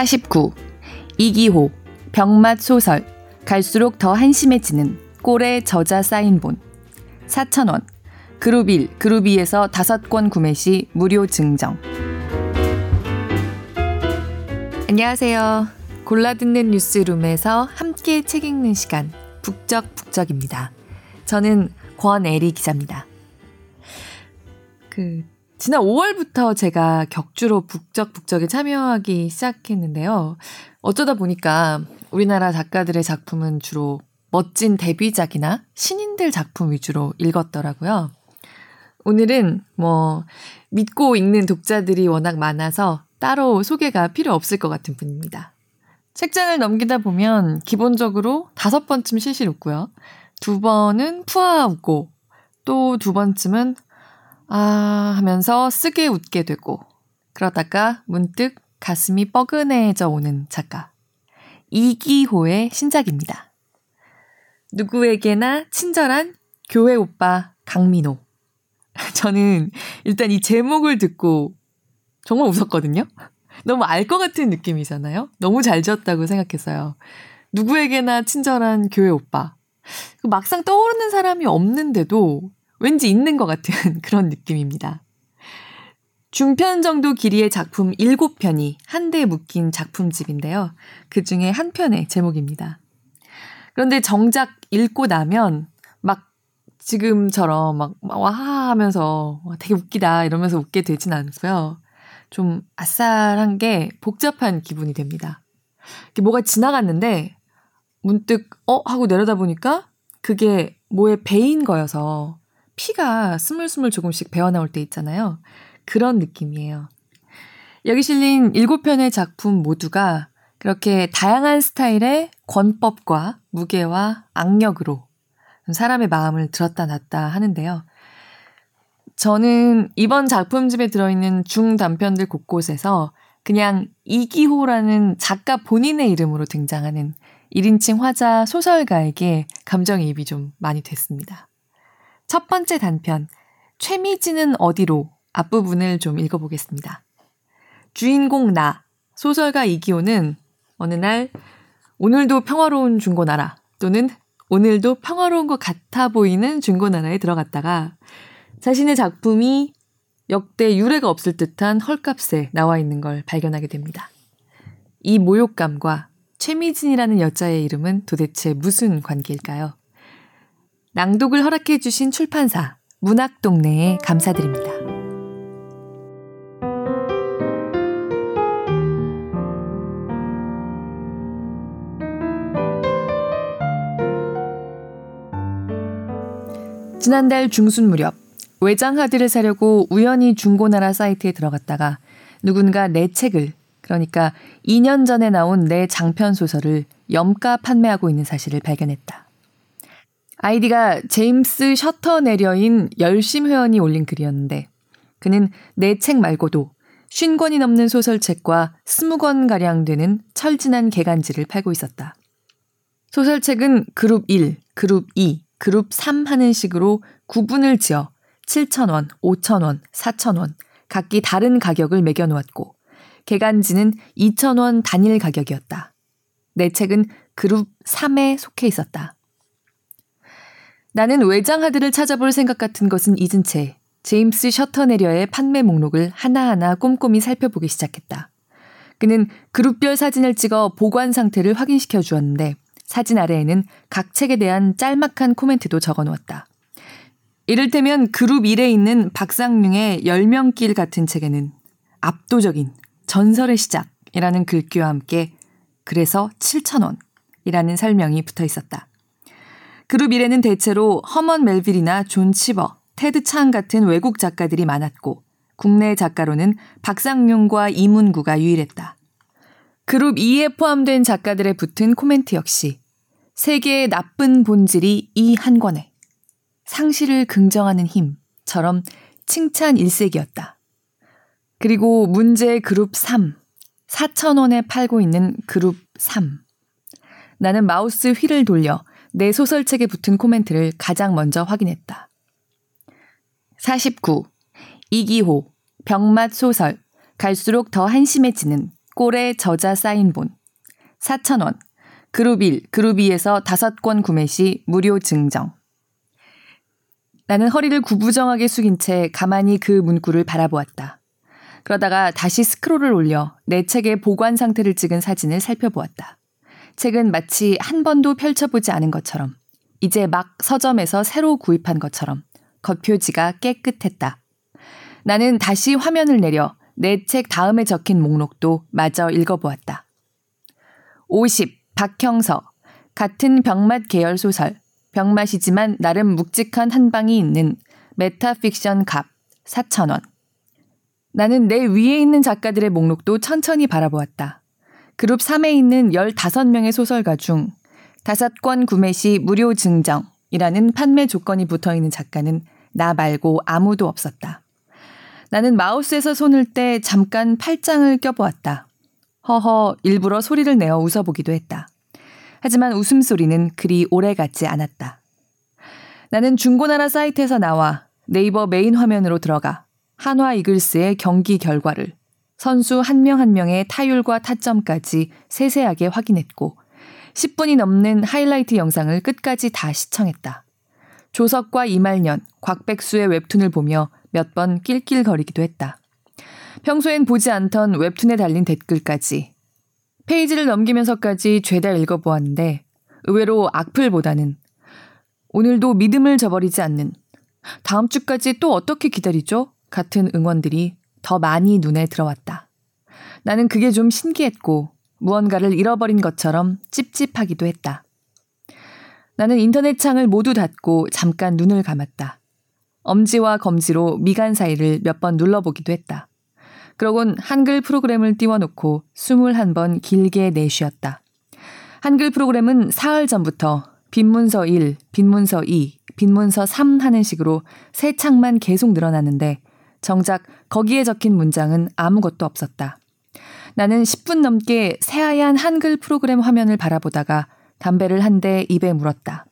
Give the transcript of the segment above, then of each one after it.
49. 이기호, 병맛 소설, 갈수록 더 한심해지는 꼴의 저자 사인본. 4,000원. 그룹 1, 그룹 2에서 5권 구매 시 무료 증정. 안녕하세요. 골라듣는 뉴스룸에서 함께 책 읽는 시간, 북적북적입니다. 저는 권애리 기자입니다. 그, 지난 5월부터 제가 격주로 북적북적에 참여하기 시작했는데요. 어쩌다 보니까 우리나라 작가들의 작품은 주로 멋진 데뷔작이나 신인들 작품 위주로 읽었더라고요. 오늘은 뭐 믿고 읽는 독자들이 워낙 많아서 따로 소개가 필요 없을 것 같은 분입니다. 책장을 넘기다 보면 기본적으로 다섯 번쯤 실실 웃고요. 두 번은 푸아 웃고 또 두 번쯤은 아 하면서 쓰게 웃게 되고 그러다가 문득 가슴이 뻐근해져 오는 작가. 이기호의 신작입니다. 누구에게나 친절한 교회 오빠 강민호. 저는 일단 이 제목을 듣고 정말 웃었거든요. 너무 알 것 같은 느낌이잖아요. 너무 잘 지었다고 생각했어요. 누구에게나 친절한 교회 오빠. 막상 떠오르는 사람이 없는데도 왠지 있는 것 같은 그런 느낌입니다. 중편 정도 길이의 작품 7편이 한데 묶인 작품집인데요. 그 중에 한 편의 제목입니다. 그런데 정작 읽고 나면 막 지금처럼 막, 와 하면서 되게 웃기다 이러면서 웃게 되진 않고요. 좀 아싸한 게 복잡한 기분이 됩니다. 뭐가 지나갔는데 문득 어 하고 내려다 보니까 그게 뭐에 베인 거여서 피가 스물스물 조금씩 배어나올 때 있잖아요. 그런 느낌이에요. 여기 실린 7편의 작품 모두가 그렇게 다양한 스타일의 권법과 무게와 악력으로 사람의 마음을 들었다 놨다 하는데요. 저는 이번 작품집에 들어있는 중단편들 곳곳에서 그냥 이기호라는 작가 본인의 이름으로 등장하는 1인칭 화자 소설가에게 감정이입이 좀 많이 됐습니다. 첫 번째 단편, 최미진은 어디로 앞부분을 좀 읽어보겠습니다. 주인공 나, 소설가 이기호는 어느 날 오늘도 평화로운 중고나라 또는 오늘도 평화로운 것 같아 보이는 중고나라에 들어갔다가 자신의 작품이 역대 유례가 없을 듯한 헐값에 나와 있는 걸 발견하게 됩니다. 이 모욕감과 최미진이라는 여자의 이름은 도대체 무슨 관계일까요? 낭독을 허락해 주신 출판사 문학동네에 감사드립니다. 지난달 중순 무렵 외장 하드를 사려고 우연히 중고나라 사이트에 들어갔다가 누군가 내 책을 그러니까 2년 전에 나온 내 장편 소설을 염가 판매하고 있는 사실을 발견했다. 아이디가 제임스 셔터 내려인 열심 회원이 올린 글이었는데 그는 내 책 말고도 50권이 넘는 소설책과 20권 가량 되는 철진한 개간지를 팔고 있었다. 소설책은 그룹 1, 그룹 2, 그룹 3 하는 식으로 구분을 지어 7,000원, 5,000원, 4,000원 각기 다른 가격을 매겨 놓았고 개간지는 2,000원 단일 가격이었다. 내 책은 그룹 3에 속해 있었다. 나는 외장하드를 찾아볼 생각 같은 것은 잊은 채 제임스 셔터네리어의 판매 목록을 하나하나 꼼꼼히 살펴보기 시작했다. 그는 그룹별 사진을 찍어 보관 상태를 확인시켜 주었는데 사진 아래에는 각 책에 대한 짤막한 코멘트도 적어 놓았다. 이를테면 그룹 1에 있는 박상륭의 열명길 같은 책에는 압도적인 전설의 시작이라는 글귀와 함께 그래서 7,000원이라는 설명이 붙어 있었다. 그룹 1에는 대체로 허먼 멜빌이나 존 치버, 테드 창 같은 외국 작가들이 많았고 국내 작가로는 박상룡과 이문구가 유일했다. 그룹 2에 포함된 작가들의 붙은 코멘트 역시 세계의 나쁜 본질이 이 한 권에 상실을 긍정하는 힘처럼 칭찬 일색이었다. 그리고 문제의 그룹 3, 4,000원에 팔고 있는 그룹 3. 나는 마우스 휠을 돌려 내 소설책에 붙은 코멘트를 가장 먼저 확인했다. 49. 이기호, 병맛 소설, 갈수록 더 한심해지는 꼴의 저자 사인본 4,000원. 그룹 1, 그룹 2에서 5권 구매 시 무료 증정. 나는 허리를 구부정하게 숙인 채 가만히 그 문구를 바라보았다. 그러다가 다시 스크롤을 올려 내 책의 보관 상태를 찍은 사진을 살펴보았다. 책은 마치 한 번도 펼쳐보지 않은 것처럼, 이제 막 서점에서 새로 구입한 것처럼 겉표지가 깨끗했다. 나는 다시 화면을 내려 내 책 다음에 적힌 목록도 마저 읽어보았다. 50. 박형서. 같은 병맛 계열 소설. 병맛이지만 나름 묵직한 한방이 있는 메타픽션 값 4,000원. 나는 내 위에 있는 작가들의 목록도 천천히 바라보았다. 그룹 3에 있는 15명의 소설가 중 5권 구매 시 무료 증정이라는 판매 조건이 붙어 있는 작가는 나 말고 아무도 없었다. 나는 마우스에서 손을 떼 잠깐 팔짱을 껴보았다. 허허 일부러 소리를 내어 웃어보기도 했다. 하지만 웃음소리는 그리 오래 같지 않았다. 나는 중고나라 사이트에서 나와 네이버 메인 화면으로 들어가 한화 이글스의 경기 결과를 선수 한 명한 한 명의 타율과 타점까지 세세하게 확인했고 10분이 넘는 하이라이트 영상을 끝까지 다 시청했다. 조석과 이말년, 곽백수의 웹툰을 보며 몇 번 낄낄거리기도 했다. 평소엔 보지 않던 웹툰에 달린 댓글까지 페이지를 넘기면서까지 죄다 읽어보았는데 의외로 악플보다는 오늘도 믿음을 저버리지 않는 다음 주까지 또 어떻게 기다리죠? 같은 응원들이 더 많이 눈에 들어왔다. 나는 그게 좀 신기했고 무언가를 잃어버린 것처럼 찝찝하기도 했다. 나는 인터넷 창을 모두 닫고 잠깐 눈을 감았다. 엄지와 검지로 미간 사이를 몇 번 눌러보기도 했다. 그러곤 한글 프로그램을 띄워놓고 21번 길게 내쉬었다. 한글 프로그램은 사흘 전부터 빈문서 1, 빈문서 2, 빈문서 3 하는 식으로 세 창만 계속 늘어났는데 정작 거기에 적힌 문장은 아무것도 없었다. 나는 10분 넘게 새하얀 한글 프로그램 화면을 바라보다가 담배를 한 대 입에 물었다.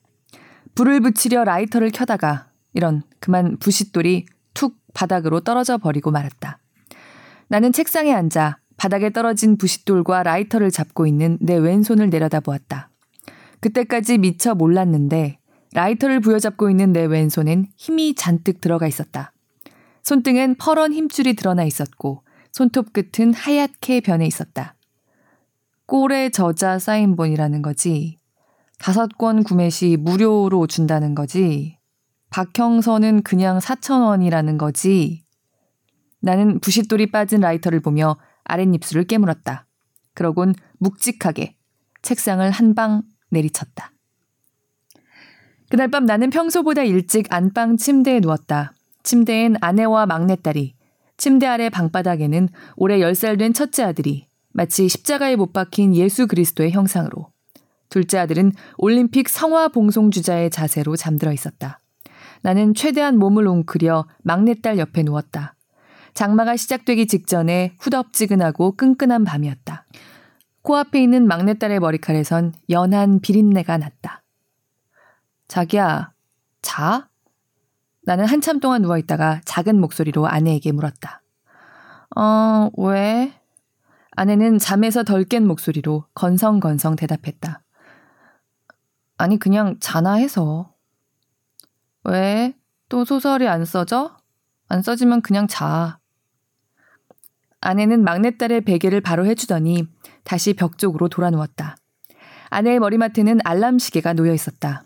불을 붙이려 라이터를 켜다가 이런 그만 부싯돌이 툭 바닥으로 떨어져 버리고 말았다. 나는 책상에 앉아 바닥에 떨어진 부싯돌과 라이터를 잡고 있는 내 왼손을 내려다보았다. 그때까지 미처 몰랐는데 라이터를 부여잡고 있는 내 왼손엔 힘이 잔뜩 들어가 있었다. 손등엔 퍼런 힘줄이 드러나 있었고 손톱 끝은 하얗게 변해 있었다. 꼴에 저자 사인본이라는 거지. 다섯 권 구매 시 무료로 준다는 거지. 박형서는 그냥 4천원이라는 거지. 나는 부싯돌이 빠진 라이터를 보며 아랫입술을 깨물었다. 그러곤 묵직하게 책상을 한 방 내리쳤다. 그날 밤 나는 평소보다 일찍 안방 침대에 누웠다. 침대엔 아내와 막내딸이, 침대 아래 방바닥에는 올해 10살 된 첫째 아들이 마치 십자가에 못 박힌 예수 그리스도의 형상으로, 둘째 아들은 올림픽 성화 봉송 주자의 자세로 잠들어 있었다. 나는 최대한 몸을 웅크려 막내딸 옆에 누웠다. 장마가 시작되기 직전에 후덥지근하고 끈끈한 밤이었다. 코앞에 있는 막내딸의 머리칼에선 연한 비린내가 났다. 자기야, 자? 나는 한참 동안 누워있다가 작은 목소리로 아내에게 물었다. 어, 왜? 아내는 잠에서 덜 깬 목소리로 건성건성 대답했다. 아니, 그냥 자나 해서. 왜? 또 소설이 안 써져? 안 써지면 그냥 자. 아내는 막내딸의 베개를 바로 해주더니 다시 벽 쪽으로 돌아 누웠다. 아내의 머리맡에는 알람 시계가 놓여 있었다.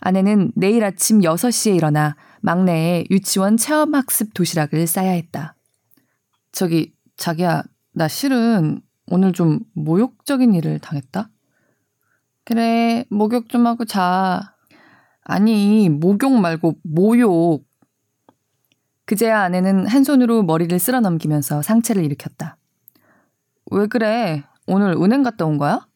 아내는 내일 아침 6시에 일어나 막내의 유치원 체험학습 도시락을 싸야 했다. 저기, 자기야, 나 실은 오늘 좀 모욕적인 일을 당했다? 그래, 목욕 좀 하고 자. 아니, 목욕 말고 모욕. 그제야 아내는 한 손으로 머리를 쓸어 넘기면서 상체를 일으켰다. 왜 그래? 오늘 은행 갔다 온 거야?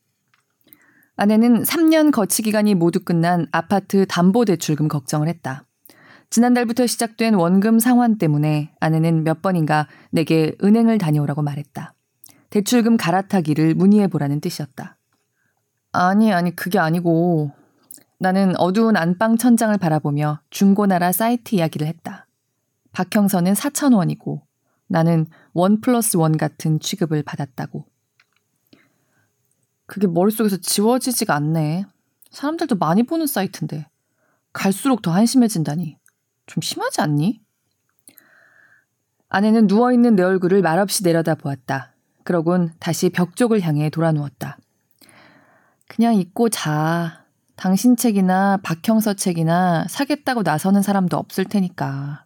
아내는 3년 거치 기간이 모두 끝난 아파트 담보 대출금 걱정을 했다. 지난달부터 시작된 원금 상환 때문에 아내는 몇 번인가 내게 은행을 다녀오라고 말했다. 대출금 갈아타기를 문의해보라는 뜻이었다. 아니, 아니, 그게 아니고. 나는 어두운 안방 천장을 바라보며 중고나라 사이트 이야기를 했다. 박형선은 4,000원이고 나는 원 플러스 원 같은 취급을 받았다고. 그게 머릿속에서 지워지지가 않네. 사람들도 많이 보는 사이트인데. 갈수록 더 한심해진다니. 좀 심하지 않니? 아내는 누워있는 내 얼굴을 말없이 내려다 보았다. 그러곤 다시 벽 쪽을 향해 돌아 누웠다. 그냥 잊고 자. 당신 책이나 박형서 책이나 사겠다고 나서는 사람도 없을 테니까.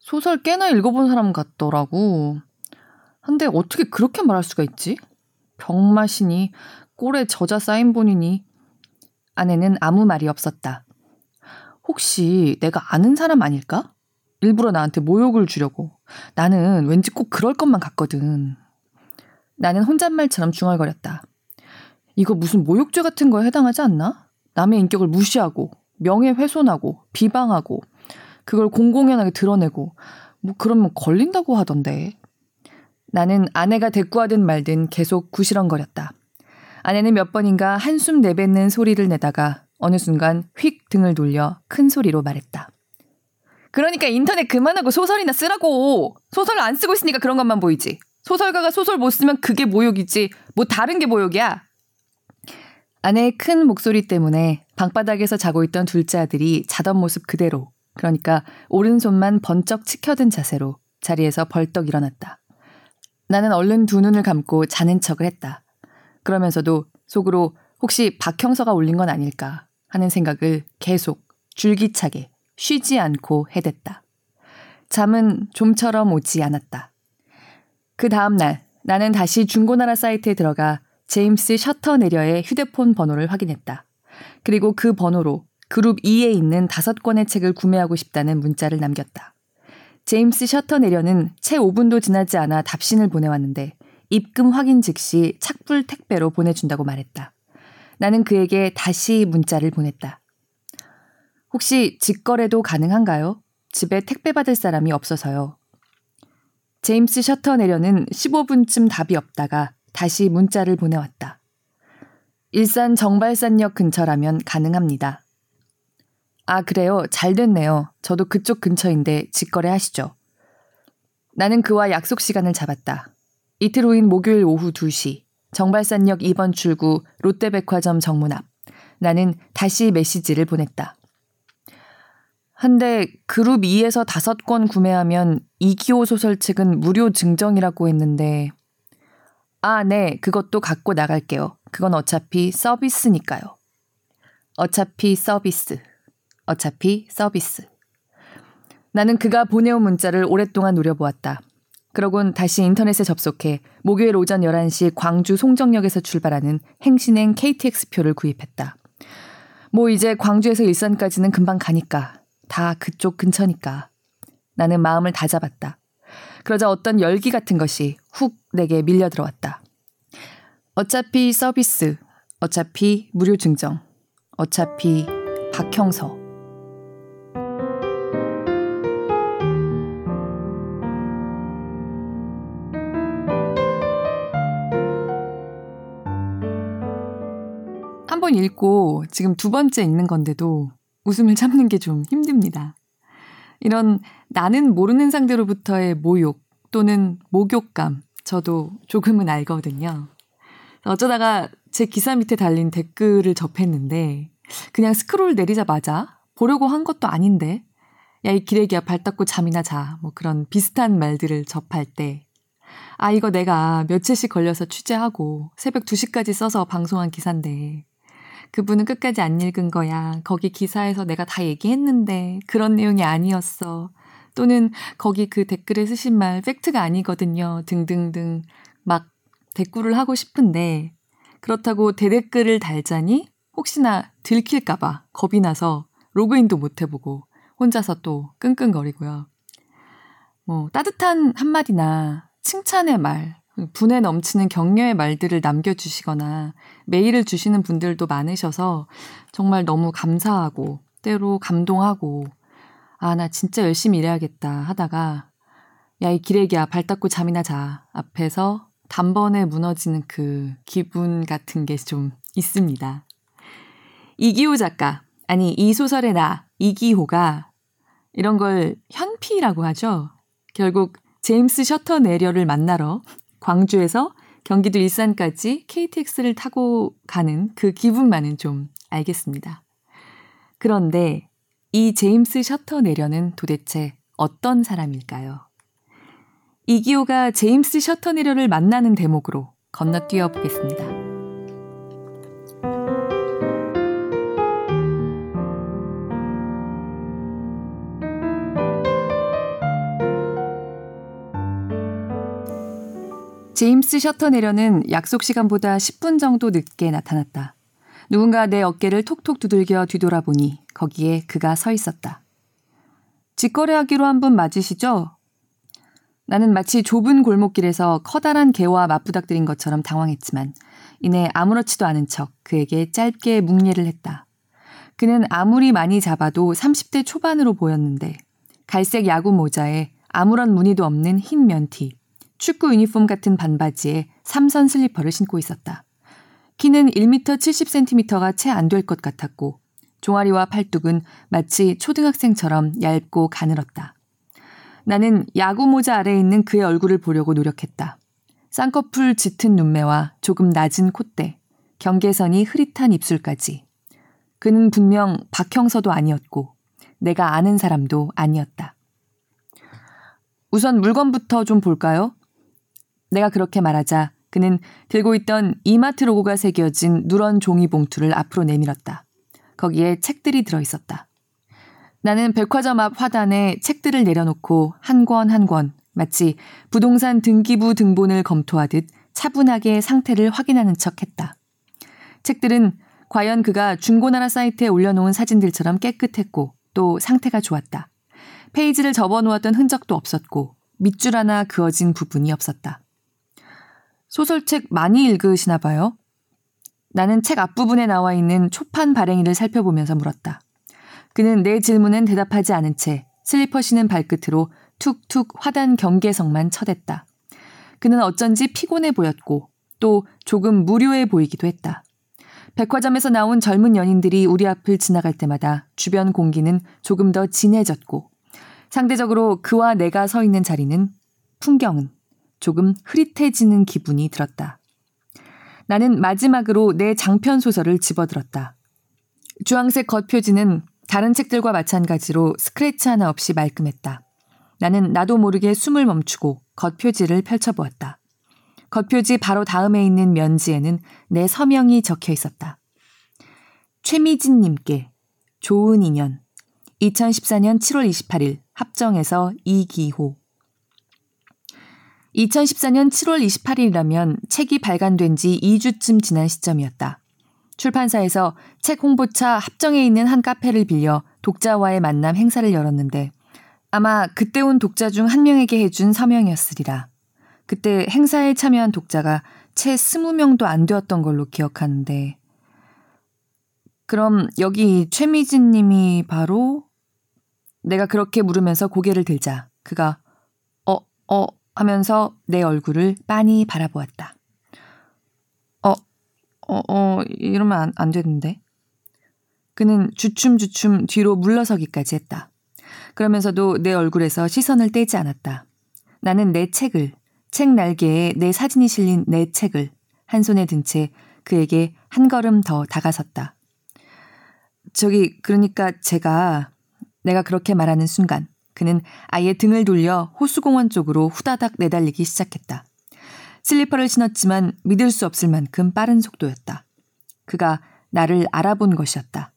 소설 꽤나 읽어본 사람 같더라고. 근데 어떻게 그렇게 말할 수가 있지? 병맛이니 꼴에 저자 사인본이니 아내는 아무 말이 없었다. 혹시 내가 아는 사람 아닐까? 일부러 나한테 모욕을 주려고. 나는 왠지 꼭 그럴 것만 같거든. 나는 혼잣말처럼 중얼거렸다. 이거 무슨 모욕죄 같은 거에 해당하지 않나? 남의 인격을 무시하고, 명예훼손하고, 비방하고, 그걸 공공연하게 드러내고, 뭐 그러면 걸린다고 하던데. 나는 아내가 대꾸하든 말든 계속 구시렁거렸다. 아내는 몇 번인가 한숨 내뱉는 소리를 내다가 어느 순간 휙 등을 돌려 큰 소리로 말했다. 그러니까 인터넷 그만하고 소설이나 쓰라고! 소설 안 쓰고 있으니까 그런 것만 보이지. 소설가가 소설 못 쓰면 그게 모욕이지. 뭐 다른 게 모욕이야. 아내의 큰 목소리 때문에 방바닥에서 자고 있던 둘째 아들이 자던 모습 그대로, 그러니까 오른손만 번쩍 치켜든 자세로 자리에서 벌떡 일어났다. 나는 얼른 두 눈을 감고 자는 척을 했다. 그러면서도 속으로 혹시 박형서가 올린 건 아닐까 하는 생각을 계속 줄기차게 쉬지 않고 해댔다. 잠은 좀처럼 오지 않았다. 그 다음날 나는 다시 중고나라 사이트에 들어가 제임스 셔터 내려의 휴대폰 번호를 확인했다. 그리고 그 번호로 그룹 2에 있는 다섯 권의 책을 구매하고 싶다는 문자를 남겼다. 제임스 셔터 내려는 채 5분도 지나지 않아 답신을 보내왔는데 입금 확인 즉시 착불 택배로 보내준다고 말했다. 나는 그에게 다시 문자를 보냈다. 혹시 직거래도 가능한가요? 집에 택배 받을 사람이 없어서요. 제임스 셔터 내려는 15분쯤 답이 없다가 다시 문자를 보내왔다. 일산 정발산역 근처라면 가능합니다. 아, 그래요. 잘 됐네요. 저도 그쪽 근처인데 직거래 하시죠. 나는 그와 약속 시간을 잡았다. 이틀 후인 목요일 오후 2시, 정발산역 2번 출구 롯데백화점 정문 앞. 나는 다시 메시지를 보냈다. 한데 그룹 2에서 5권 구매하면 이기호 소설 책은 무료 증정이라고 했는데 아, 네. 그것도 갖고 나갈게요. 그건 어차피 서비스니까요. 어차피 서비스. 어차피 서비스. 나는 그가 보내온 문자를 오랫동안 노려보았다. 그러곤 다시 인터넷에 접속해 목요일 오전 11시 광주 송정역에서 출발하는 행신행 KTX표를 구입했다. 뭐 이제 광주에서 일산까지는 금방 가니까. 다 그쪽 근처니까. 나는 마음을 다잡았다. 그러자 어떤 열기 같은 것이 훅 내게 밀려 들어왔다. 어차피 서비스, 어차피 무료 증정, 어차피 박형서. 번 읽고 지금 두 번째 읽는 건데도 웃음을 참는 게 좀 힘듭니다. 이런 나는 모르는 상대로부터의 모욕 또는 목욕감 저도 조금은 알거든요. 어쩌다가 제 기사 밑에 달린 댓글을 접했는데 그냥 스크롤 내리자마자 보려고 한 것도 아닌데 야 이 기레기야 발 닦고 잠이나 자 뭐 그런 비슷한 말들을 접할 때 아 이거 내가 며칠씩 걸려서 취재하고 새벽 2시까지 써서 방송한 기사인데 그분은 끝까지 안 읽은 거야. 거기 기사에서 내가 다 얘기했는데 그런 내용이 아니었어. 또는 거기 그 댓글에 쓰신 말 팩트가 아니거든요. 등등등 막 댓글을 하고 싶은데 그렇다고 대댓글을 달자니 혹시나 들킬까봐 겁이 나서 로그인도 못 해보고 혼자서 또 끙끙거리고요. 뭐 따뜻한 한마디나 칭찬의 말 분에 넘치는 격려의 말들을 남겨주시거나 메일을 주시는 분들도 많으셔서 정말 너무 감사하고 때로 감동하고 아, 나 진짜 열심히 일해야겠다 하다가 야, 이 기레기야, 발 닦고 잠이나 자. 앞에서 단번에 무너지는 그 기분 같은 게 좀 있습니다. 이기호 작가, 아니, 이 소설의 나, 이기호가 이런 걸 현피라고 하죠. 결국 제임스 셔터 내려를 만나러 광주에서 경기도 일산까지 KTX를 타고 가는 그 기분만은 좀 알겠습니다. 그런데 이 제임스 셔터 내려는 도대체 어떤 사람일까요? 이기호가 제임스 셔터 내려를 만나는 대목으로 건너뛰어 보겠습니다. 제임스 셔터 내려는 약속 시간보다 10분 정도 늦게 나타났다. 누군가 내 어깨를 톡톡 두들겨 뒤돌아보니 거기에 그가 서 있었다. 직거래하기로 한 분 맞으시죠? 나는 마치 좁은 골목길에서 커다란 개와 맞부닥들인 것처럼 당황했지만 이내 아무렇지도 않은 척 그에게 짧게 묵례를 했다. 그는 아무리 많이 잡아도 30대 초반으로 보였는데 갈색 야구 모자에 아무런 무늬도 없는 흰 면티, 축구 유니폼 같은 반바지에 삼선 슬리퍼를 신고 있었다. 키는 1m 70cm가 채 안 될 것 같았고 종아리와 팔뚝은 마치 초등학생처럼 얇고 가늘었다. 나는 야구 모자 아래에 있는 그의 얼굴을 보려고 노력했다. 쌍꺼풀 짙은 눈매와 조금 낮은 콧대, 경계선이 흐릿한 입술까지. 그는 분명 박형서도 아니었고 내가 아는 사람도 아니었다. 우선 물건부터 좀 볼까요? 내가 그렇게 말하자 그는 들고 있던 이마트 로고가 새겨진 누런 종이 봉투를 앞으로 내밀었다. 거기에 책들이 들어 있었다. 나는 백화점 앞 화단에 책들을 내려놓고 한 권 한 권 마치 부동산 등기부 등본을 검토하듯 차분하게 상태를 확인하는 척 했다. 책들은 과연 그가 중고나라 사이트에 올려놓은 사진들처럼 깨끗했고 또 상태가 좋았다. 페이지를 접어놓았던 흔적도 없었고 밑줄 하나 그어진 부분이 없었다. 소설책 많이 읽으시나 봐요? 나는 책 앞부분에 나와 있는 초판 발행일을 살펴보면서 물었다. 그는 내 질문엔 대답하지 않은 채 슬리퍼 신은 발끝으로 툭툭 화단 경계석만 쳐댔다. 그는 어쩐지 피곤해 보였고 또 조금 무료해 보이기도 했다. 백화점에서 나온 젊은 연인들이 우리 앞을 지나갈 때마다 주변 공기는 조금 더 진해졌고 상대적으로 그와 내가 서 있는 자리는 풍경은 조금 흐릿해지는 기분이 들었다. 나는 마지막으로 내 장편 소설을 집어들었다. 주황색 겉표지는 다른 책들과 마찬가지로 스크래치 하나 없이 말끔했다. 나는 나도 모르게 숨을 멈추고 겉표지를 펼쳐보았다. 겉표지 바로 다음에 있는 면지에는 내 서명이 적혀 있었다. 최미진님께 좋은 인연 2014년 7월 28일 합정에서 이기호 2014년 7월 28일이라면 책이 발간된 지 2주쯤 지난 시점이었다. 출판사에서 책 홍보차 합정에 있는 한 카페를 빌려 독자와의 만남 행사를 열었는데 아마 그때 온 독자 중 한 명에게 해준 서명이었으리라. 그때 행사에 참여한 독자가 채 20명도 안 되었던 걸로 기억하는데 그럼 여기 최미진 님이 바로 내가 그렇게 물으면서 고개를 들자 그가 어, 어, 하면서 내 얼굴을 빤히 바라보았다. 어, 어, 어, 이러면 안, 안 되는데. 그는 주춤주춤 뒤로 물러서기까지 했다. 그러면서도 내 얼굴에서 시선을 떼지 않았다. 나는 내 책을, 책 날개에 내 사진이 실린 내 책을 한 손에 든 채 그에게 한 걸음 더 다가섰다. 저기, 그러니까 제가, 내가 그렇게 말하는 순간, 그는 아예 등을 돌려 호수공원 쪽으로 후다닥 내달리기 시작했다. 슬리퍼를 신었지만 믿을 수 없을 만큼 빠른 속도였다. 그가 나를 알아본 것이었다.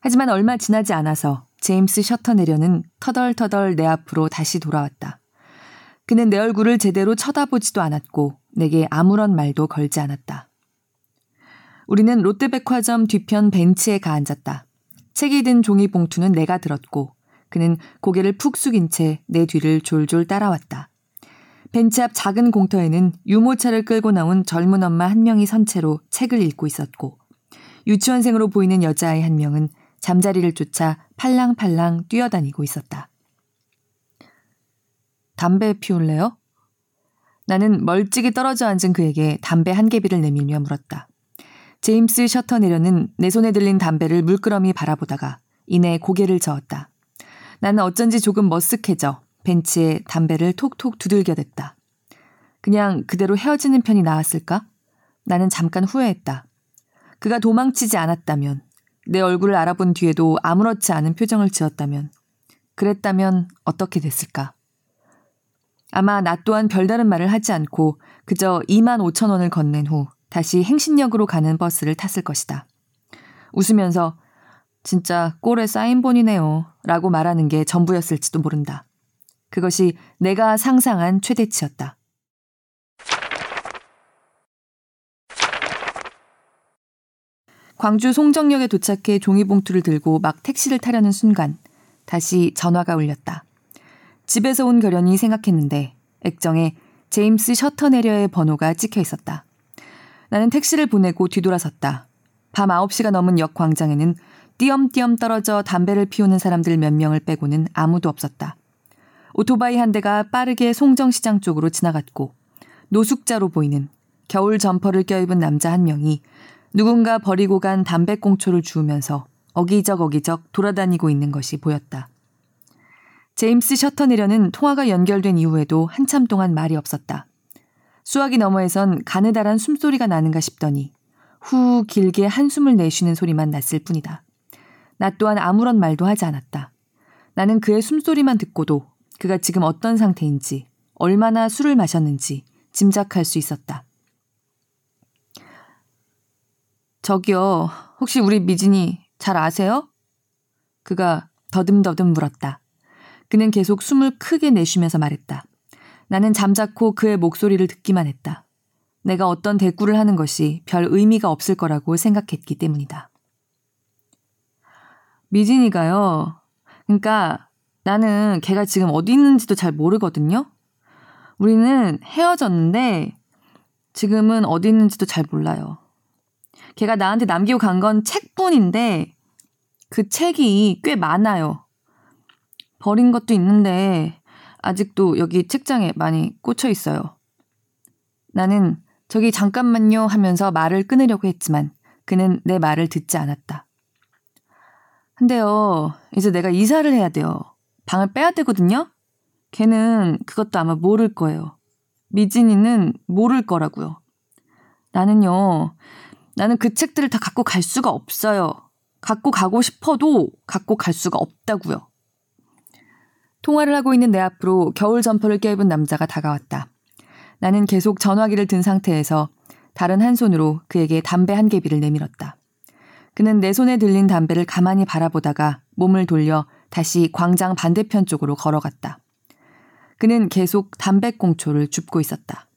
하지만 얼마 지나지 않아서 제임스 셔터 내려는 터덜터덜 내 앞으로 다시 돌아왔다. 그는 내 얼굴을 제대로 쳐다보지도 않았고 내게 아무런 말도 걸지 않았다. 우리는 롯데백화점 뒤편 벤치에 가 앉았다. 책이 든 종이 봉투는 내가 들었고 그는 고개를 푹 숙인 채 내 뒤를 졸졸 따라왔다. 벤치 앞 작은 공터에는 유모차를 끌고 나온 젊은 엄마 한 명이 선체로 책을 읽고 있었고 유치원생으로 보이는 여자아이 한 명은 잠자리를 쫓아 팔랑팔랑 뛰어다니고 있었다. 담배 피울래요? 나는 멀찍이 떨어져 앉은 그에게 담배 한 개비를 내밀며 물었다. 제임스 셔터 내려는 내 손에 들린 담배를 물끄러미 바라보다가 이내 고개를 저었다. 나는 어쩐지 조금 머쓱해져 벤치에 담배를 톡톡 두들겨댔다. 그냥 그대로 헤어지는 편이 나았을까? 나는 잠깐 후회했다. 그가 도망치지 않았다면, 내 얼굴을 알아본 뒤에도 아무렇지 않은 표정을 지었다면, 그랬다면 어떻게 됐을까? 아마 나 또한 별다른 말을 하지 않고 그저 2만 5천 원을 건넨 후 다시 행신역으로 가는 버스를 탔을 것이다. 웃으면서 진짜 꼴에 사인본이네요. 라고 말하는 게 전부였을지도 모른다. 그것이 내가 상상한 최대치였다. 광주 송정역에 도착해 종이봉투를 들고 막 택시를 타려는 순간 다시 전화가 울렸다. 집에서 온 결연이 생각했는데 액정에 제임스 셔터내려의 번호가 찍혀 있었다. 나는 택시를 보내고 뒤돌아섰다. 밤 9시가 넘은 역 광장에는 띄엄띄엄 떨어져 담배를 피우는 사람들 몇 명을 빼고는 아무도 없었다. 오토바이 한 대가 빠르게 송정시장 쪽으로 지나갔고 노숙자로 보이는 겨울 점퍼를 껴입은 남자 한 명이 누군가 버리고 간 담배꽁초를 주우면서 어기적 어기적 돌아다니고 있는 것이 보였다. 제임스 셔터내려는 통화가 연결된 이후에도 한참 동안 말이 없었다. 수화기 너머에선 가느다란 숨소리가 나는가 싶더니 후 길게 한숨을 내쉬는 소리만 났을 뿐이다. 나 또한 아무런 말도 하지 않았다. 나는 그의 숨소리만 듣고도 그가 지금 어떤 상태인지, 얼마나 술을 마셨는지 짐작할 수 있었다. 저기요, 혹시 우리 미진이 잘 아세요? 그가 더듬더듬 물었다. 그는 계속 숨을 크게 내쉬면서 말했다. 나는 잠자코 그의 목소리를 듣기만 했다. 내가 어떤 대꾸를 하는 것이 별 의미가 없을 거라고 생각했기 때문이다. 미진이가요. 그러니까 나는 걔가 지금 어디 있는지도 잘 모르거든요. 우리는 헤어졌는데 지금은 어디 있는지도 잘 몰라요. 걔가 나한테 남기고 간 건 책뿐인데 그 책이 꽤 많아요. 버린 것도 있는데 아직도 여기 책장에 많이 꽂혀 있어요. 나는 저기 잠깐만요 하면서 말을 끊으려고 했지만 그는 내 말을 듣지 않았다. 근데요, 이제 내가 이사를 해야 돼요. 방을 빼야 되거든요? 걔는 그것도 아마 모를 거예요. 미진이는 모를 거라고요. 나는요, 나는 그 책들을 다 갖고 갈 수가 없어요. 갖고 가고 싶어도 갖고 갈 수가 없다고요. 통화를 하고 있는 내 앞으로 겨울 점퍼를 껴입은 남자가 다가왔다. 나는 계속 전화기를 든 상태에서 다른 한 손으로 그에게 담배 한 개비를 내밀었다. 그는 내 손에 들린 담배를 가만히 바라보다가 몸을 돌려 다시 광장 반대편 쪽으로 걸어갔다. 그는 계속 담배꽁초를 줍고 있었다.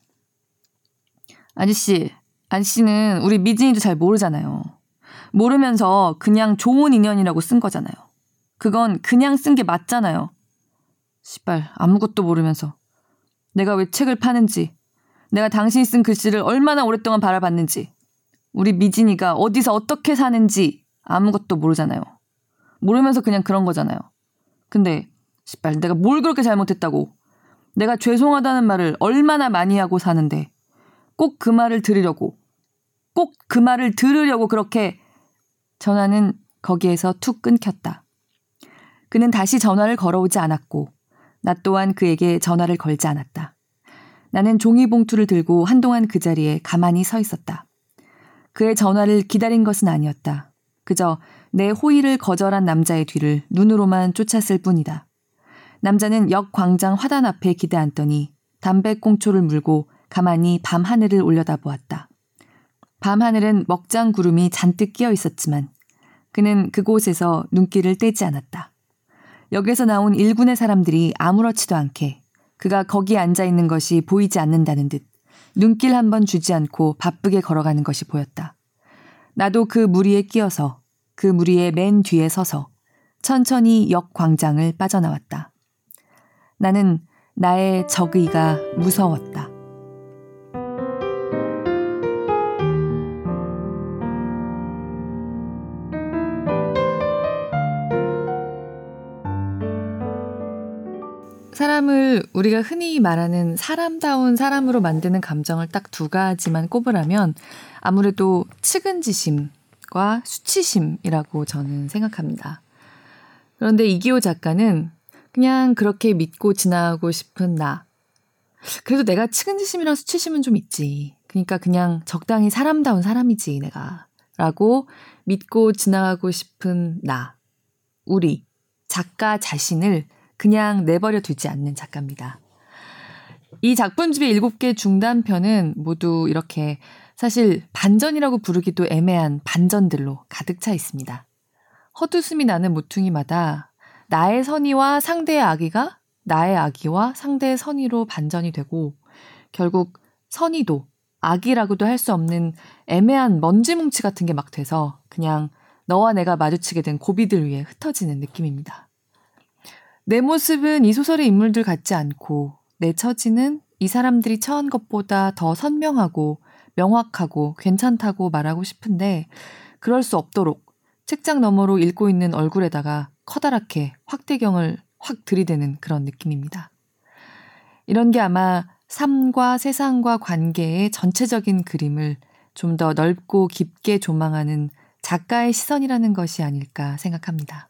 아저씨, 아저씨는 우리 미진이도 잘 모르잖아요. 모르면서 그냥 좋은 인연이라고 쓴 거잖아요. 그건 그냥 쓴 게 맞잖아요. 시발, 아무것도 모르면서. 내가 왜 책을 파는지, 내가 당신이 쓴 글씨를 얼마나 오랫동안 바라봤는지, 우리 미진이가 어디서 어떻게 사는지 아무것도 모르잖아요. 모르면서 그냥 그런 거잖아요. 근데 씨발 내가 뭘 그렇게 잘못했다고 내가 죄송하다는 말을 얼마나 많이 하고 사는데 꼭 그 말을 들으려고 꼭 그 말을 들으려고 그렇게 전화는 거기에서 툭 끊겼다. 그는 다시 전화를 걸어오지 않았고 나 또한 그에게 전화를 걸지 않았다. 나는 종이 봉투를 들고 한동안 그 자리에 가만히 서 있었다. 그의 전화를 기다린 것은 아니었다. 그저 내 호의를 거절한 남자의 뒤를 눈으로만 쫓았을 뿐이다. 남자는 역 광장 화단 앞에 기대앉더니 담배꽁초를 물고 가만히 밤 하늘을 올려다 보았다. 밤 하늘은 먹장 구름이 잔뜩 끼어 있었지만 그는 그곳에서 눈길을 떼지 않았다. 역에서 나온 일군의 사람들이 아무렇지도 않게 그가 거기 앉아 있는 것이 보이지 않는다는 듯 눈길 한 번 주지 않고 바쁘게 걸어가는 것이 보였다. 나도 그 무리에 끼어서 그 무리의 맨 뒤에 서서 천천히 역 광장을 빠져나왔다. 나는 나의 적의가 무서웠다. 사람을 우리가 흔히 말하는 사람다운 사람으로 만드는 감정을 딱 두 가지만 꼽으라면 아무래도 측은지심과 수치심이라고 저는 생각합니다. 그런데 이기호 작가는 그냥 그렇게 믿고 지나가고 싶은 나. 그래도 내가 측은지심이랑 수치심은 좀 있지. 그러니까 그냥 적당히 사람다운 사람이지, 내가. 라고 믿고 지나가고 싶은 나, 우리, 작가 자신을 그냥 내버려 두지 않는 작가입니다. 이 작품집의 7개 중단편은 모두 이렇게 사실 반전이라고 부르기도 애매한 반전들로 가득 차 있습니다. 헛웃음이 나는 모퉁이마다 나의 선의와 상대의 악의가 나의 악의와 상대의 선의로 반전이 되고 결국 선의도 악이라고도 할 수 없는 애매한 먼지뭉치 같은 게 막 돼서 그냥 너와 내가 마주치게 된 고비들 위에 흩어지는 느낌입니다. 내 모습은 이 소설의 인물들 같지 않고 내 처지는 이 사람들이 처한 것보다 더 선명하고 명확하고 괜찮다고 말하고 싶은데 그럴 수 없도록 책장 너머로 읽고 있는 얼굴에다가 커다랗게 확대경을 확 들이대는 그런 느낌입니다. 이런 게 아마 삶과 세상과 관계의 전체적인 그림을 좀 더 넓고 깊게 조망하는 작가의 시선이라는 것이 아닐까 생각합니다.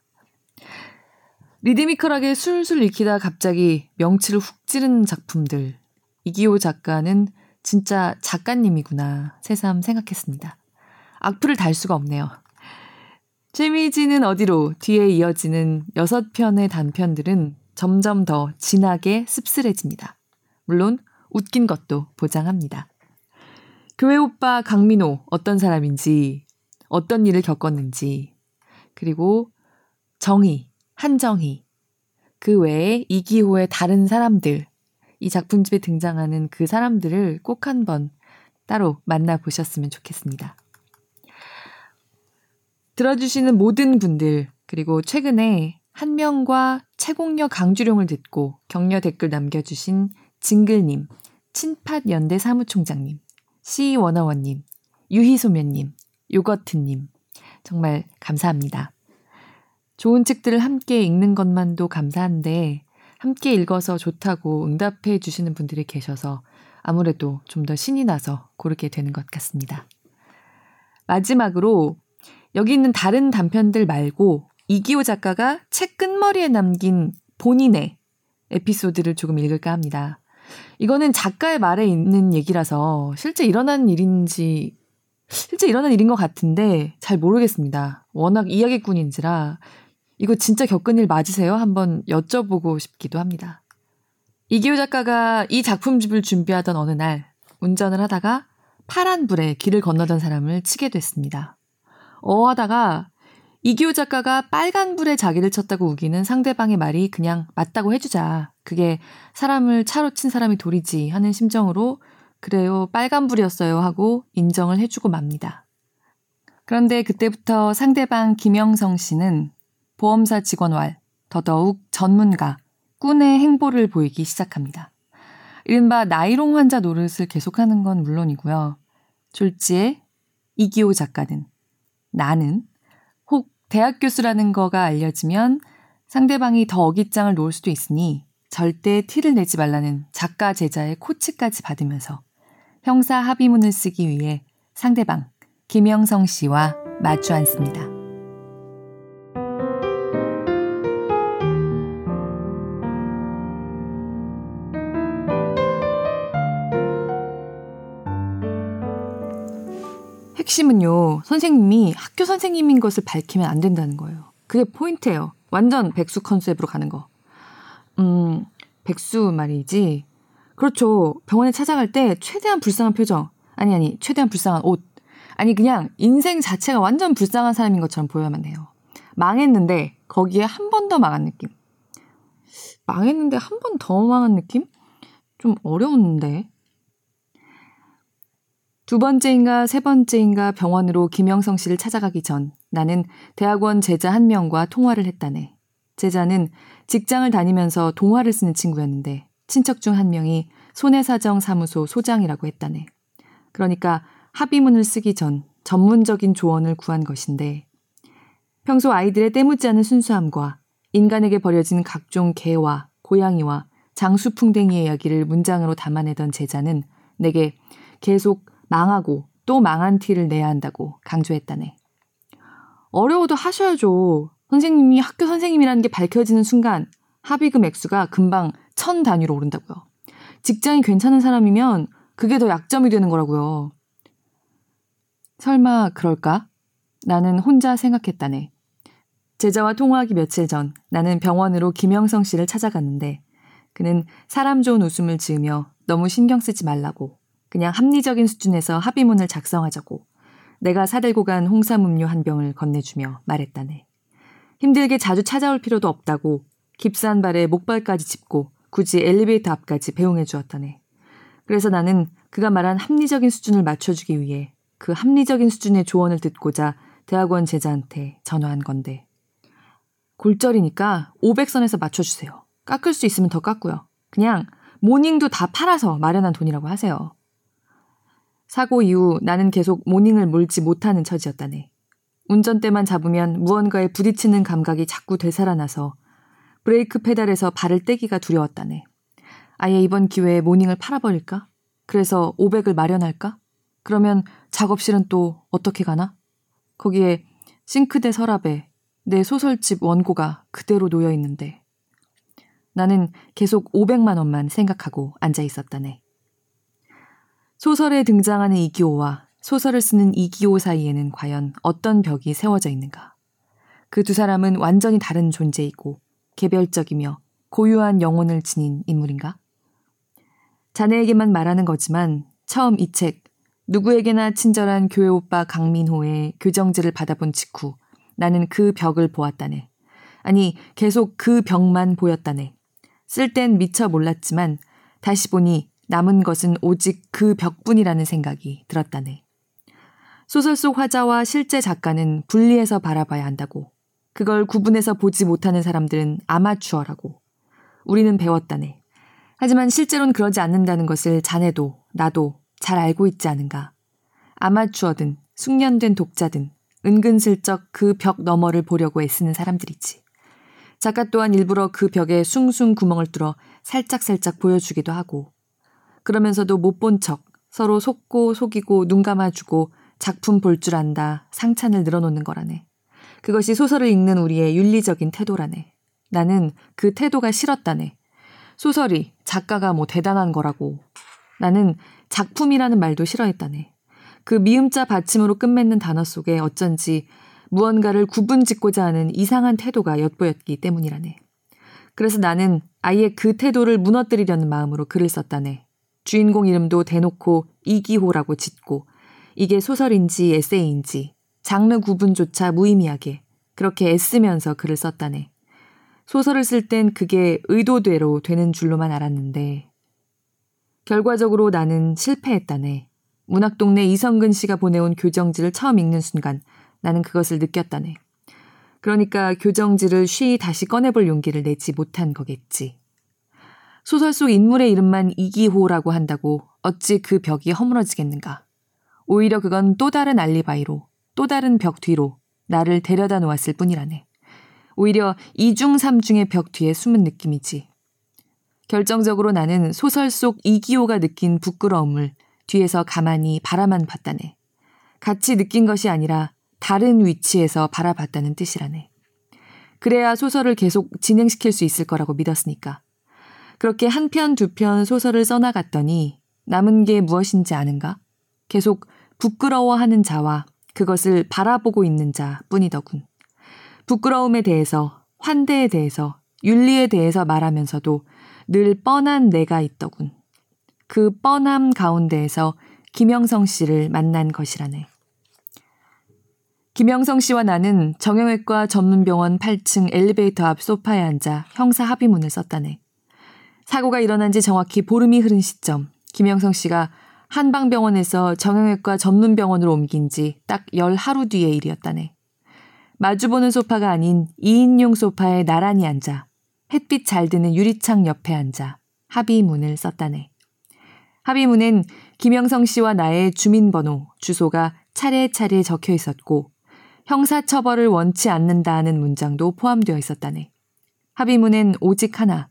리드미컬하게 술술 읽히다 갑자기 명치를 훅 찌르는 작품들. 이기호 작가는 진짜 작가님이구나 새삼 생각했습니다. 악플을 달 수가 없네요. 재미지는 어디로 뒤에 이어지는 여섯 편의 단편들은 점점 더 진하게 씁쓸해집니다. 물론 웃긴 것도 보장합니다. 교회 오빠 강민호 어떤 사람인지, 어떤 일을 겪었는지, 그리고 정희, 한정희, 그 외에 이기호의 다른 사람들, 이 작품집에 등장하는 그 사람들을 꼭 한번 따로 만나보셨으면 좋겠습니다. 들어주시는 모든 분들, 그리고 최근에 한명과 채공녀 강주룡을 듣고 격려 댓글 남겨주신 징글님, 친팟연대 사무총장님, 시원어원님, 유희소면님, 요거트님, 정말 감사합니다. 좋은 책들을 함께 읽는 것만도 감사한데, 함께 읽어서 좋다고 응답해 주시는 분들이 계셔서 아무래도 좀 더 신이 나서 고르게 되는 것 같습니다. 마지막으로 여기 있는 다른 단편들 말고 이기호 작가가 책 끝머리에 남긴 본인의 에피소드를 조금 읽을까 합니다. 이거는 작가의 말에 있는 얘기라서 실제 일어난 일인지 실제 일어난 일인 것 같은데 잘 모르겠습니다. 워낙 이야기꾼인지라 이거 진짜 겪은 일 맞으세요? 한번 여쭤보고 싶기도 합니다. 이기호 작가가 이 작품집을 준비하던 어느 날 운전을 하다가 파란 불에 길을 건너던 사람을 치게 됐습니다. 어 하다가 이기호 작가가 빨간 불에 자기를 쳤다고 우기는 상대방의 말이 그냥 맞다고 해주자. 그게 사람을 차로 친 사람이 돌이지 하는 심정으로 그래요 빨간 불이었어요 하고 인정을 해주고 맙니다. 그런데 그때부터 상대방 김영성 씨는 보험사 직원 왈, 더더욱 전문가, 꾼의 행보를 보이기 시작합니다. 이른바 나이롱 환자 노릇을 계속하는 건 물론이고요. 졸지에 이기호 작가는 나는 혹 대학 교수라는 거가 알려지면 상대방이 더 어깃장을 놓을 수도 있으니 절대 티를 내지 말라는 작가 제자의 코치까지 받으면서 형사 합의문을 쓰기 위해 상대방 김영성 씨와 마주 앉습니다. 핵심은요, 선생님이 학교 선생님인 것을 밝히면 안 된다는 거예요. 그게 포인트예요. 완전 백수 컨셉으로 가는 거. 음, 백수 말이지. 그렇죠. 병원에 찾아갈 때 최대한 불쌍한 표정. 아니, 아니, 최대한 불쌍한 옷. 아니, 그냥 인생 자체가 완전 불쌍한 사람인 것처럼 보여야만 해요. 망했는데, 거기에 한 번 더 망한 느낌. 망했는데 한 번 더 망한 느낌? 좀 어려운데. 두 번째인가 세 번째인가 병원으로 김영성 씨를 찾아가기 전 나는 대학원 제자 한 명과 통화를 했다네. 제자는 직장을 다니면서 동화를 쓰는 친구였는데 친척 중 한 명이 손해사정 사무소 소장이라고 했다네. 그러니까 합의문을 쓰기 전 전문적인 조언을 구한 것인데 평소 아이들의 때묻지 않은 순수함과 인간에게 버려진 각종 개와 고양이와 장수풍뎅이의 이야기를 문장으로 담아내던 제자는 내게 계속 망하고 또 망한 티를 내야 한다고 강조했다네. 어려워도 하셔야죠. 선생님이 학교 선생님이라는 게 밝혀지는 순간 합의금 액수가 금방 천 단위로 오른다고요. 직장이 괜찮은 사람이면 그게 더 약점이 되는 거라고요. 설마 그럴까? 나는 혼자 생각했다네. 제자와 통화하기 며칠 전 나는 병원으로 김영성 씨를 찾아갔는데 그는 사람 좋은 웃음을 지으며 너무 신경 쓰지 말라고 그냥 합리적인 수준에서 합의문을 작성하자고 내가 사들고 간 홍삼 음료 한 병을 건네주며 말했다네. 힘들게 자주 찾아올 필요도 없다고 깁스한 발에 목발까지 짚고 굳이 엘리베이터 앞까지 배웅해 주었다네. 그래서 나는 그가 말한 합리적인 수준을 맞춰주기 위해 그 합리적인 수준의 조언을 듣고자 대학원 제자한테 전화한 건데. 골절이니까 500선에서 맞춰주세요. 깎을 수 있으면 더 깎고요. 그냥 모닝도 다 팔아서 마련한 돈이라고 하세요. 사고 이후 나는 계속 모닝을 몰지 못하는 처지였다네. 운전대만 잡으면 무언가에 부딪히는 감각이 자꾸 되살아나서 브레이크 페달에서 발을 떼기가 두려웠다네. 아예 이번 기회에 모닝을 팔아버릴까? 그래서 500을 마련할까? 그러면 작업실은 또 어떻게 가나? 거기에 싱크대 서랍에 내 소설집 원고가 그대로 놓여 있는데 나는 계속 500만 원만 생각하고 앉아 있었다네. 소설에 등장하는 이기호와 소설을 쓰는 이기호 사이에는 과연 어떤 벽이 세워져 있는가? 그 두 사람은 완전히 다른 존재이고 개별적이며 고유한 영혼을 지닌 인물인가? 자네에게만 말하는 거지만 처음 이 책, 누구에게나 친절한 교회 오빠 강민호의 교정지를 받아본 직후 나는 그 벽을 보았다네. 아니, 계속 그 벽만 보였다네. 쓸 땐 미처 몰랐지만 다시 보니 남은 것은 오직 그 벽뿐이라는 생각이 들었다네. 소설 속 화자와 실제 작가는 분리해서 바라봐야 한다고. 그걸 구분해서 보지 못하는 사람들은 아마추어라고. 우리는 배웠다네. 하지만 실제로는 그러지 않는다는 것을 자네도 나도 잘 알고 있지 않은가. 아마추어든 숙련된 독자든 은근슬쩍 그 벽 너머를 보려고 애쓰는 사람들이지. 작가 또한 일부러 그 벽에 숭숭 구멍을 뚫어 살짝살짝 보여주기도 하고 그러면서도 못 본 척 서로 속고 속이고 눈 감아주고 작품 볼 줄 안다 상찬을 늘어놓는 거라네. 그것이 소설을 읽는 우리의 윤리적인 태도라네. 나는 그 태도가 싫었다네. 소설이 작가가 뭐 대단한 거라고. 나는 작품이라는 말도 싫어했다네. 그 미음자 받침으로 끝맺는 단어 속에 어쩐지 무언가를 구분 짓고자 하는 이상한 태도가 엿보였기 때문이라네. 그래서 나는 아예 그 태도를 무너뜨리려는 마음으로 글을 썼다네. 주인공 이름도 대놓고 이기호라고 짓고 이게 소설인지 에세이인지 장르 구분조차 무의미하게 그렇게 애쓰면서 글을 썼다네. 소설을 쓸 땐 그게 의도대로 되는 줄로만 알았는데 결과적으로 나는 실패했다네. 문학동네 이성근 씨가 보내온 교정지를 처음 읽는 순간 나는 그것을 느꼈다네. 그러니까 교정지를 쉬이 다시 꺼내볼 용기를 내지 못한 거겠지. 소설 속 인물의 이름만 이기호라고 한다고 어찌 그 벽이 허물어지겠는가. 오히려 그건 또 다른 알리바이로, 또 다른 벽 뒤로 나를 데려다 놓았을 뿐이라네. 오히려 이중삼중의 벽 뒤에 숨은 느낌이지. 결정적으로 나는 소설 속 이기호가 느낀 부끄러움을 뒤에서 가만히 바라만 봤다네. 같이 느낀 것이 아니라 다른 위치에서 바라봤다는 뜻이라네. 그래야 소설을 계속 진행시킬 수 있을 거라고 믿었으니까. 그렇게 한 편, 두 편 소설을 써나갔더니 남은 게 무엇인지 아는가? 계속 부끄러워하는 자와 그것을 바라보고 있는 자 뿐이더군. 부끄러움에 대해서, 환대에 대해서, 윤리에 대해서 말하면서도 늘 뻔한 내가 있더군. 그 뻔함 가운데에서 김영성 씨를 만난 것이라네. 김영성 씨와 나는 정형외과 전문병원 8층 엘리베이터 앞 소파에 앉아 형사 합의문을 썼다네. 사고가 일어난 지 정확히 보름이 흐른 시점, 김영성 씨가 한방병원에서 정형외과 전문병원으로 옮긴 지 딱 열 하루 뒤의 일이었다네. 마주보는 소파가 아닌 2인용 소파에 나란히 앉아 햇빛 잘 드는 유리창 옆에 앉아 합의문을 썼다네. 합의문엔 김영성 씨와 나의 주민번호, 주소가 차례차례 적혀 있었고 형사처벌을 원치 않는다는 문장도 포함되어 있었다네. 합의문엔 오직 하나,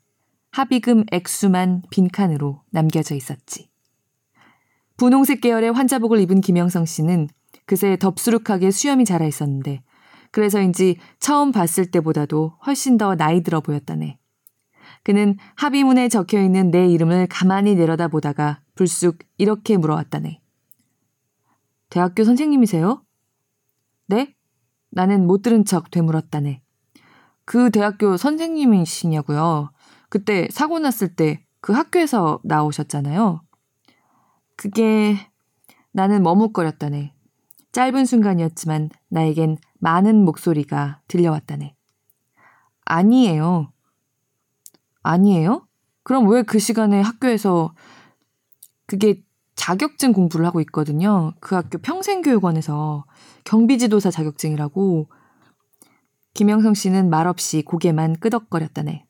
합의금 액수만 빈칸으로 남겨져 있었지. 분홍색 계열의 환자복을 입은 김영성 씨는 그새 덥수룩하게 수염이 자라 있었는데 그래서인지 처음 봤을 때보다도 훨씬 더 나이 들어 보였다네. 그는 합의문에 적혀 있는 내 이름을 가만히 내려다 보다가 불쑥 이렇게 물어왔다네. 대학교 선생님이세요? 네? 나는 못 들은 척 되물었다네. 그 대학교 선생님이시냐고요. 그때 사고 났을 때 그 학교에서 나오셨잖아요. 그게 나는 머뭇거렸다네. 짧은 순간이었지만 나에겐 많은 목소리가 들려왔다네. 아니에요. 아니에요? 그럼 왜 그 시간에 학교에서 그게 자격증 공부를 하고 있거든요. 그 학교 평생교육원에서 경비지도사 자격증이라고 김영성 씨는 말없이 고개만 끄덕거렸다네.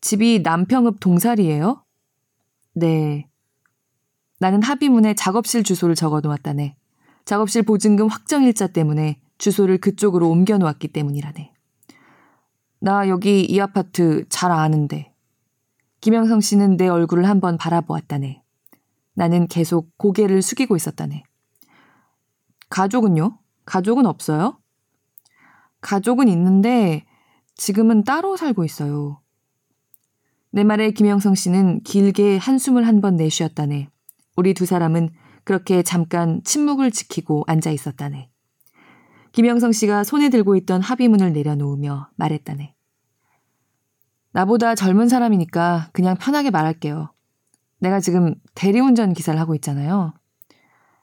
집이 남평읍 동살이에요? 네. 나는 합의문에 작업실 주소를 적어 놓았다네. 작업실 보증금 확정일자 때문에 주소를 그쪽으로 옮겨 놓았기 때문이라네. 나 여기 이 아파트 잘 아는데. 김영성 씨는 내 얼굴을 한번 바라보았다네. 나는 계속 고개를 숙이고 있었다네. 가족은요? 가족은 없어요? 가족은 있는데 지금은 따로 살고 있어요. 내 말에 김영성 씨는 길게 한숨을 한 번 내쉬었다네. 우리 두 사람은 그렇게 잠깐 침묵을 지키고 앉아 있었다네. 김영성 씨가 손에 들고 있던 합의문을 내려놓으며 말했다네. 나보다 젊은 사람이니까 그냥 편하게 말할게요. 내가 지금 대리운전 기사를 하고 있잖아요.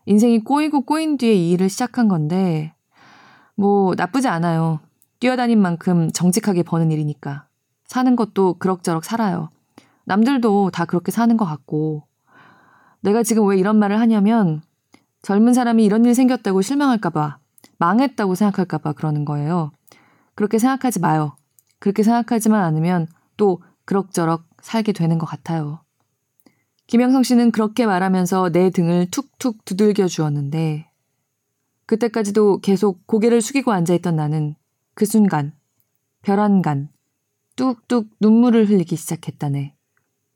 인생이 꼬이고 꼬인 뒤에 이 일을 시작한 건데, 뭐, 나쁘지 않아요. 뛰어다닌 만큼 정직하게 버는 일이니까. 사는 것도 그럭저럭 살아요. 남들도 다 그렇게 사는 것 같고. 내가 지금 왜 이런 말을 하냐면, 젊은 사람이 이런 일 생겼다고 실망할까봐, 망했다고 생각할까봐 그러는 거예요. 그렇게 생각하지 마요. 그렇게 생각하지만 않으면 또 그럭저럭 살게 되는 것 같아요. 김영성 씨는 그렇게 말하면서 내 등을 툭툭 두들겨 주었는데, 그때까지도 계속 고개를 숙이고 앉아있던 나는 그 순간, 별안간, 뚝뚝 눈물을 흘리기 시작했다네.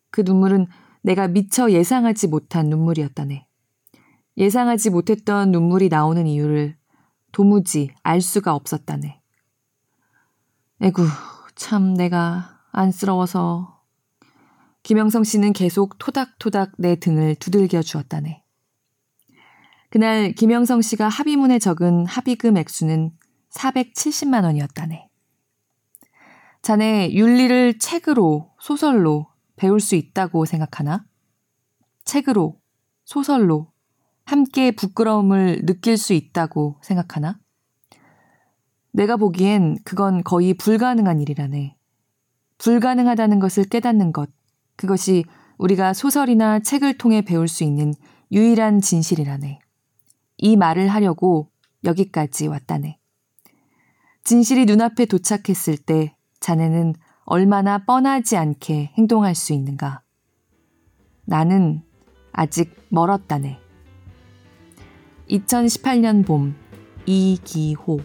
그 눈물은 내가 미처 예상하지 못한 눈물이었다네. 예상하지 못했던 눈물이 나오는 이유를 도무지 알 수가 없었다네. 에구, 참 내가 안쓰러워서 김영성 씨는 계속 토닥토닥 내 등을 두들겨 주었다네. 그날 김영성 씨가 합의문에 적은 합의금 액수는 470만 원이었다네. 자네 윤리를 책으로, 소설로 배울 수 있다고 생각하나? 책으로, 소설로 함께 부끄러움을 느낄 수 있다고 생각하나? 내가 보기엔 그건 거의 불가능한 일이라네. 불가능하다는 것을 깨닫는 것, 그것이 우리가 소설이나 책을 통해 배울 수 있는 유일한 진실이라네. 이 말을 하려고 여기까지 왔다네. 진실이 눈앞에 도착했을 때 자네는 얼마나 뻔하지 않게 행동할 수 있는가. 나는 아직 멀었다네. 2018년 봄, 이기호.